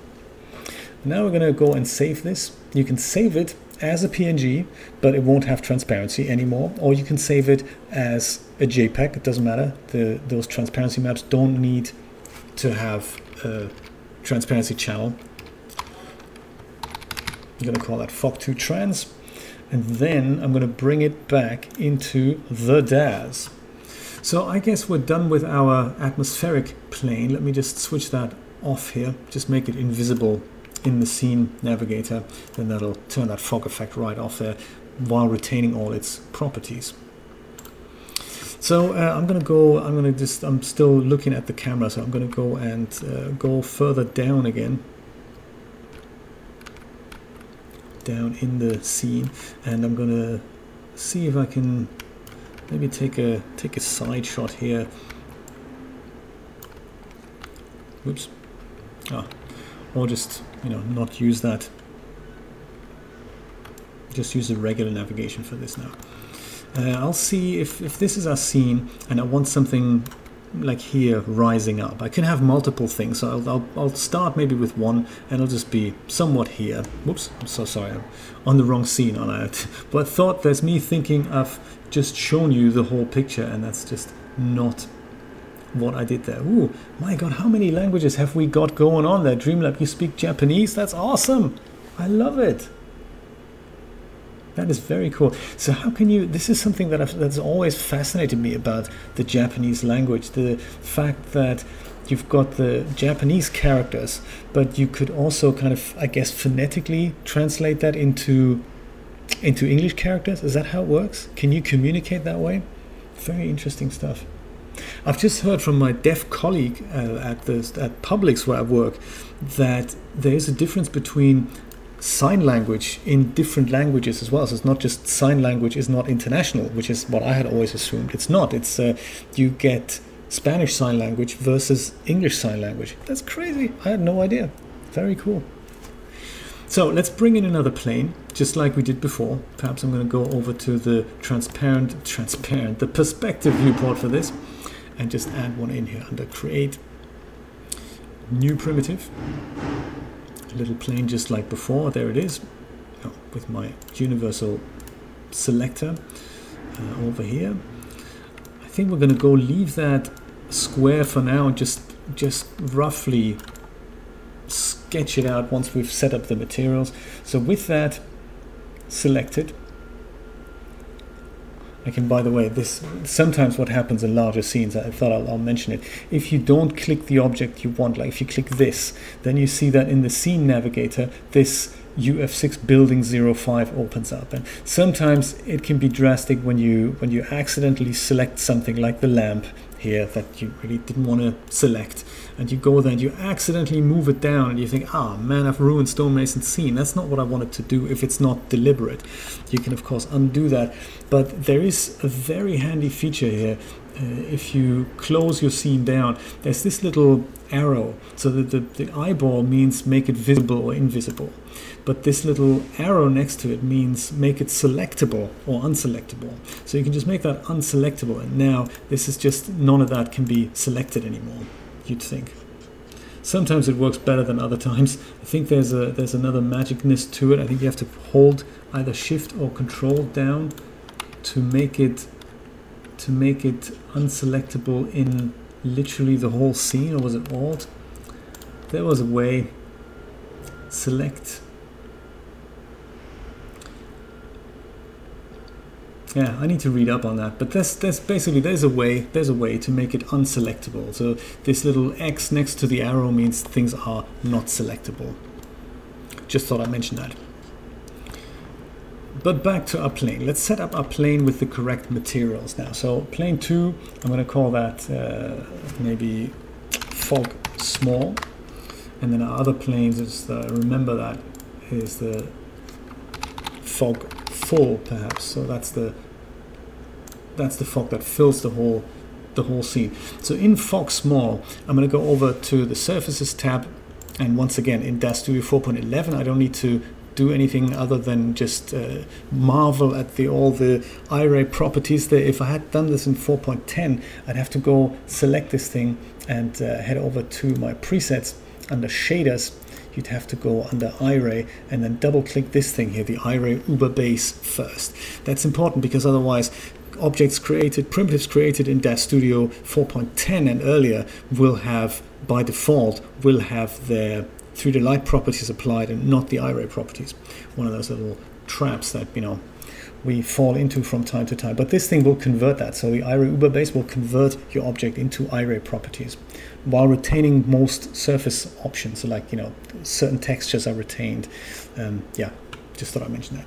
Now we're going to go and save this. You can save it as a PNG, but it won't have transparency anymore. Or you can save it as a JPEG. It doesn't matter. The, those transparency maps don't need to have a transparency channel. I'm going to call that FOG2 trans. And then I'm going to bring it back into the DAZ. So I guess we're done with our atmospheric plane. Let me just switch that off here. Just make it invisible in the scene navigator. Then that'll turn that fog effect right off there while retaining all its properties. So uh, I'm gonna go, I'm gonna just, I'm still looking at the camera, so I'm gonna go and uh, go further down again. Down in the scene, and I'm gonna see if I can maybe take a take a side shot here. Oops. Ah, or just you know not use that. Just use the regular navigation for this now. Uh, I'll see if, if this is our scene and I want something like here rising up. I can have multiple things, so I'll, I'll, I'll, start maybe with one and I'll just be somewhat here. Whoops, I'm so sorry, I'm on the wrong scene on it. [laughs] But thought there's me thinking I've just shown you the whole picture and that's just not what I did there. Ooh, my god, how many languages have we got going on there? Dreamlab, you speak Japanese? That's awesome! I love it! That is very cool. So how can you? This is something that I've, that's always fascinated me about the Japanese language. The fact that you've got the Japanese characters, but you could also kind of, I guess, phonetically translate that into into English characters. Is that how it works? Can you communicate that way? Very interesting stuff. I've just heard from my deaf colleague uh, at the at Publix where I work that there is a difference between sign language in different languages as well. So it's not just sign language is not international, which is what I had always assumed. It's not. It's uh, you get Spanish sign language versus English sign language. That's crazy. I had no idea. Very cool. So let's bring in another plane, just like we did before. Perhaps I'm going to go over to the transparent, transparent, the perspective viewport for this, and just add one in here under create, new primitive little plane just like before. There it is with my universal selector uh, over here. I think we're going to go leave that square for now just just roughly sketch it out once we've set up the materials. So with that selected, I can, by the way, this sometimes what happens in larger scenes, I thought I'll, I'll, mention it. If you don't click the object you want, like if you click this, then you see that in the scene navigator, this UF6 building 05 opens up. And sometimes it can be drastic when you when you accidentally select something like the lamp here that you really didn't want to select and you go there and you accidentally move it down and you think ah man I've ruined stonemason scene. That's not what I wanted to do if it's not deliberate. You can of course undo that. But there is a very handy feature here. Uh, if you close your scene down there's this little arrow. So the, the eyeball means make it visible or invisible. But this little arrow next to it means make it selectable or unselectable. So you can just make that unselectable, and now this is just none of that can be selected anymore. You'd think. Sometimes it works better than other times. I think there's a there's another magicness to it. I think you have to hold either Shift or Control down to make it to make it unselectable in literally the whole scene, or was it Alt? There was a way. Select Yeah, I need to read up on that. But that's that's basically there's a way there's a way to make it unselectable. So this little X next to the arrow means things are not selectable. Just thought I'd mention that. But back to our plane. Let's set up our plane with the correct materials now. So plane two, I'm going to call that uh, maybe fog small, and then our other planes is the, remember that is the fog full perhaps. So that's the that's the fog that fills the whole the whole scene. So in Fog Small, I'm going to go over to the Surfaces tab, and once again in DAZ Studio 4.11, I don't need to do anything other than just uh, marvel at the all the iRay properties there. If I had done this in 4.10, I'd have to go select this thing and uh, head over to my presets under shaders you'd have to go under iRay and then double click this thing here, the iRay Uber base first. That's important because otherwise objects created, primitives created in DAZ Studio 4.10 and earlier will have, by default, will have their 3D light properties applied and not the iRay properties. One of those little traps that, you know, we fall into from time to time. But this thing will convert that. So the iRay Uber base will convert your object into iRay properties while retaining most surface options. So like, you know, certain textures are retained. Um, yeah, just thought I'd mention that.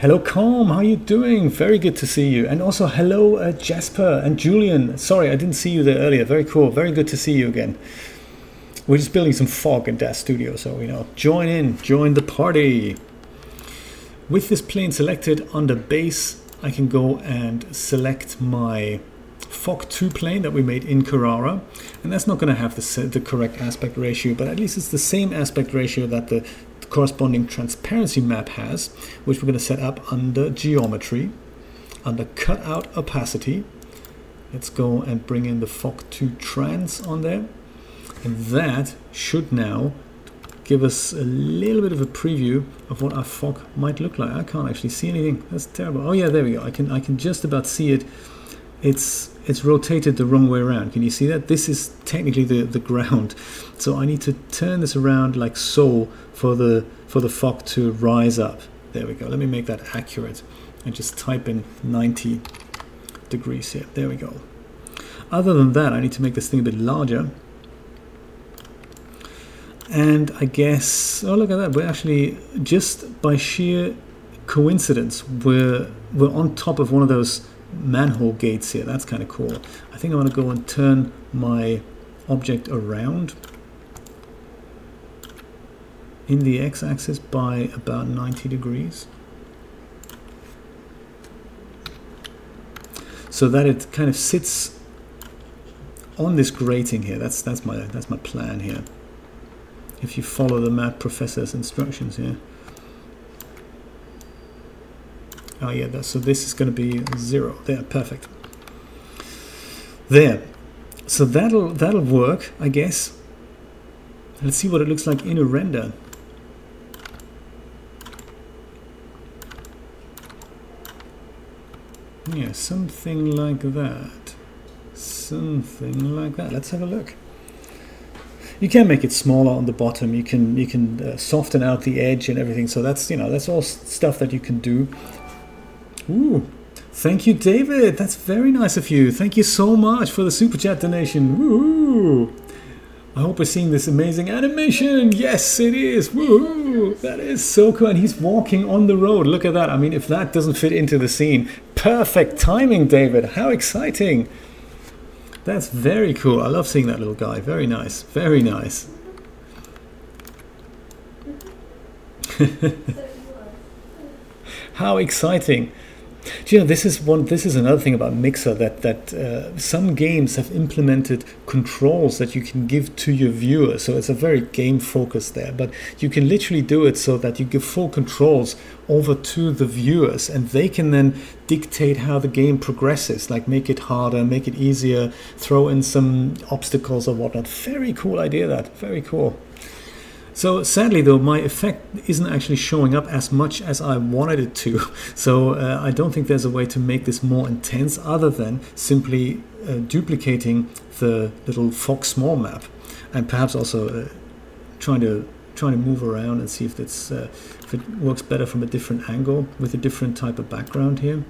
Hello, Calm. How are you doing? Very good to see you. And also, hello, uh, Jasper and Julian. Sorry, I didn't see you there earlier. Very cool. Very good to see you again. We're just building some fog in DAZ Studio, so you know, join in, join the party. With this plane selected under base, I can go and select my Fog 2 plane that we made in Carrara. And that's not going to have the, the correct aspect ratio, but at least it's the same aspect ratio that the corresponding transparency map has, which we're going to set up under geometry, under cutout opacity. Let's go and bring in the Fog 2 trans on there. And that should now give us a little bit of a preview of what our fog might look like. I can't actually see anything. That's terrible. Oh yeah, there we go. I can I can just about see it. It's it's rotated the wrong way around. Can you see that? This is technically the, the ground. [laughs] So I need to turn this around like so for the for the fog to rise up. There we go. Let me make that accurate and just type in 90 degrees here. There we go. Other than that, I need to make this thing a bit larger. And I guess, oh look at that, we're actually, just by sheer coincidence, we're, we're on top of one of those manhole gates here. That's kind of cool. I think I want to go and turn my object around in the x-axis by about 90 degrees. So that it kind of sits on this grating here. That's that's my that's my plan here if you follow the map professor's instructions here. Oh yeah, so this is going to be zero. There, perfect. There. So that'll that'll work, I guess. Let's see what it looks like in a render. Yeah, something like that. Something like that. Let's have a look. You can make it smaller on the bottom. You can you can uh, soften out the edge and everything. So that's you know that's all stuff that you can do. Ooh, thank you, David. That's very nice of you. Thank you so much for the super chat donation. Woo! I hope we're seeing this amazing animation. Yes, it is. Woo! That is so cool. And he's walking on the road. Look at that. I mean, if that doesn't fit into the scene, perfect timing, David. How exciting! That's very cool. I love seeing that little guy. Very nice. Very nice. [laughs] How exciting. Do you know this is one this is another thing about Mixer that that uh, some games have implemented controls that you can give to your viewer. So it's a very game focus there but you can literally do it so that you give full controls over to the viewers and they can then dictate how the game progresses like make it harder make it easier throw in some obstacles or whatnot. Very cool idea that. Very cool so sadly, though, my effect isn't actually showing up as much as I wanted it to. [laughs] So uh, I don't think there's a way to make this more intense other than simply uh, duplicating the little fog small map, and perhaps also uh, trying to trying to move around and see if it's uh, if it works better from a different angle with a different type of background here.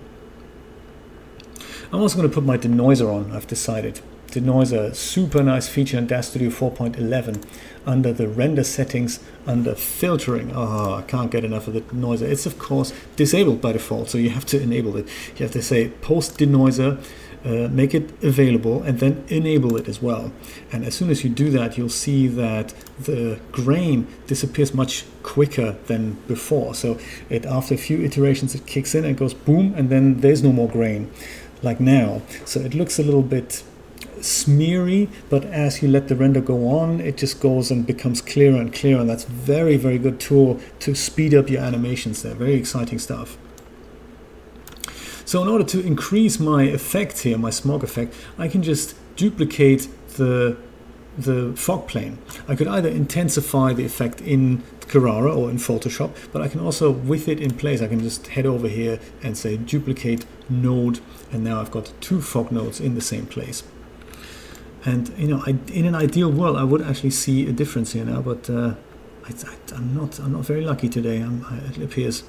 I'm also going to put my denoiser on. I've decided. Denoiser, super nice feature in DAZ Studio 4.11 under the render settings under filtering. Oh, I can't get enough of the denoiser. It's of course disabled by default, so you have to enable it. You have to say post denoiser, uh, make it available, and then enable it as well. And as soon as you do that, you'll see that the grain disappears much quicker than before. So it after a few iterations, it kicks in and goes boom, and then there's no more grain like now. So it looks a little bit smeary, but as you let the render go on, it just goes and becomes clearer and clearer. And that's very, very good tool to speed up your animations there. Very exciting stuff. So in order to increase my effect here, my smog effect, I can just duplicate the the fog plane. I could either intensify the effect in Carrara or in Photoshop, but I can also, with it in place, I can just head over here and say duplicate node, and now I've got two fog nodes in the same place. And you know, I, in an ideal world, I would actually see a difference here now, but uh, I, am not. I'm not very lucky today. I, it appears.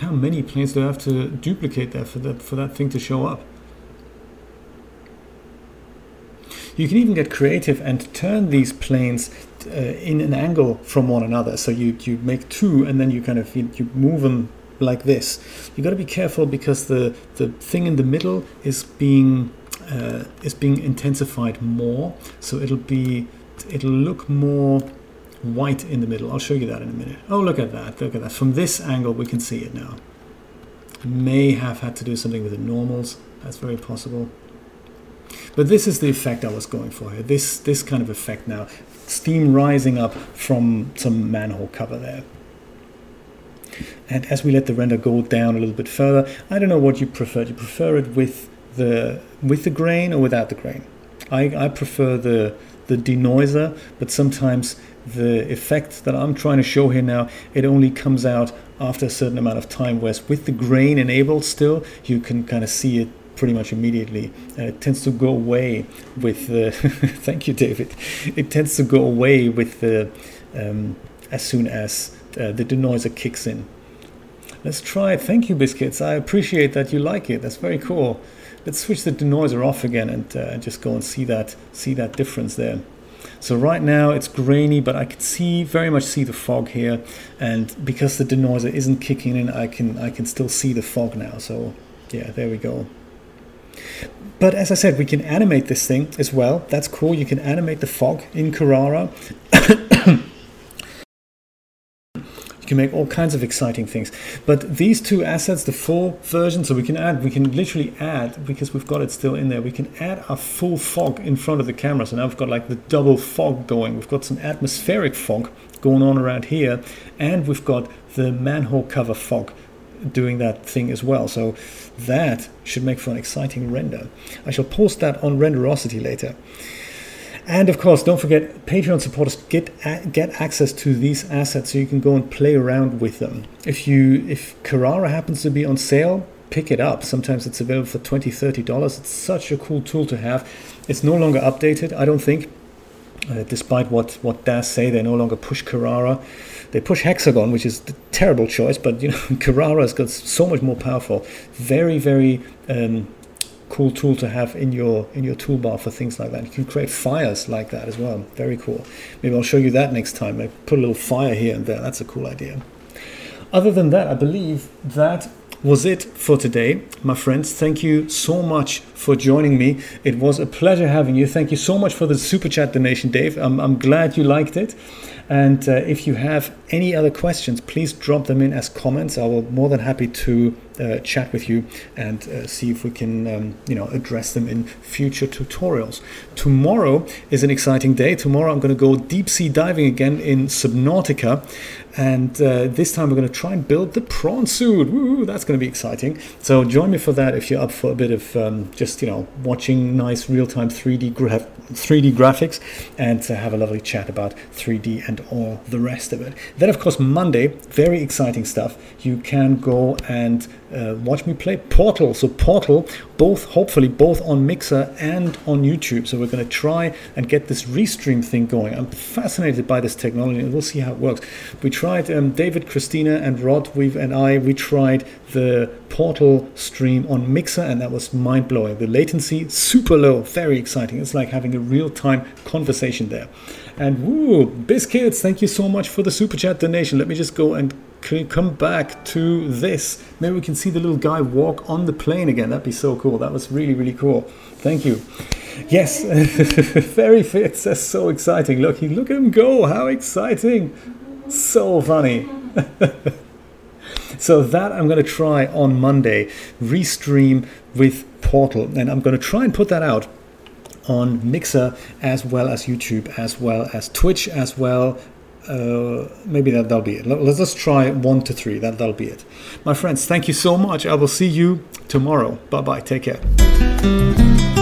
How many planes do I have to duplicate there for that for that thing to show up? You can even get creative and turn these planes uh, in an angle from one another. So you, you make two and then you kind of you, you move them like this. You got to be careful because the the thing in the middle is being uh, is being intensified more. So it'll be it'll look more white in the middle. I'll show you that in a minute. Oh, look at that. Look at that. From this angle, we can see it now. May have had to do something with the normals. That's very possible. But this is the effect I was going for here. This, this kind of effect now. Steam rising up from some manhole cover there. And as we let the render go down a little bit further, I don't know what you prefer. Do you prefer it with the with the grain or without the grain? I, I prefer the the denoiser, but sometimes the effect that I'm trying to show here now, it only comes out after a certain amount of time, whereas with the grain enabled still, you can kind of see it pretty much immediately. Uh, it tends to go away with the. [laughs] thank you, David. It tends to go away with the um, as soon as uh, the denoiser kicks in. Let's try it. Thank you, biscuits. I appreciate that you like it. That's very cool. Let's switch the denoiser off again and uh, just go and see that see that difference there. So right now it's grainy, but I can see very much see the fog here, and because the denoiser isn't kicking in, I can I can still see the fog now. So yeah, there we go. But as I said, we can animate this thing as well. That's cool. You can animate the fog in Carrara. [coughs] can make all kinds of exciting things. But these two assets, the full version, so we can add, we can literally add, because we've got it still in there, we can add a full fog in front of the camera. So now we've got like the double fog going. We've got some atmospheric fog going on around here, and we've got the manhole cover fog doing that thing as well. So that should make for an exciting render. I shall post that on Renderosity later. And of course, don't forget Patreon supporters get get access to these assets so you can go and play around with them. If you if Carrara happens to be on sale, pick it up. Sometimes it's available for 20 30 dollars. It's such a cool tool to have. It's no longer updated, I don't think. Uh, despite what what DAZ say, they no longer push Carrara. They push Hexagon, which is a terrible choice, but you know [laughs] Carrara has got so much more powerful. Very very um, cool tool to have in your in your toolbar for things like that. You can create fires like that as well. Very cool. Maybe I'll show you that next time. I put a little fire here and there. That's a cool idea. Other than that, I believe that was it for today, my friends. Thank you so much for joining me. It was a pleasure having you. Thank you so much for the super chat donation, Dave. I'm, I'm glad you liked it. And uh, if you have any other questions, please drop them in as comments. I will more than happy to uh, chat with you and uh, see if we can, um, you know, address them in future tutorials. Tomorrow is an exciting day. Tomorrow I'm going to go deep sea diving again in Subnautica, and uh, this time we're going to try and build the prawn suit. Woo, that's going to be exciting. So join me for that if you're up for a bit of um, just, you know, watching nice real-time 3D gra- 3D graphics and to have a lovely chat about 3D and all the rest of it. Then, of course, Monday, very exciting stuff. You can go and uh, watch me play Portal. So Portal, both hopefully both on Mixer and on YouTube. So we're going to try and get this restream thing going. I'm fascinated by this technology, and we'll see how it works. We tried um, David, Christina, and Rod. We and I we tried the Portal stream on Mixer, and that was mind blowing. The latency super low, very exciting. It's like having a real time conversation there. And woo, biscuits! Thank you so much for the super chat donation. Let me just go and come back to this. Maybe we can see the little guy walk on the plane again. That'd be so cool. That was really, really cool. Thank you. Yes, [laughs] very fit. That's so exciting. Look, look at him go. How exciting. So funny. [laughs] so that I'm going to try on Monday, restream with Portal. And I'm going to try and put that out on Mixer as well as YouTube, as well as Twitch, as well uh, maybe that, that'll be it. Let's just try one to three. That, that'll be it. My friends, thank you so much. I will see you tomorrow. Bye bye. Take care.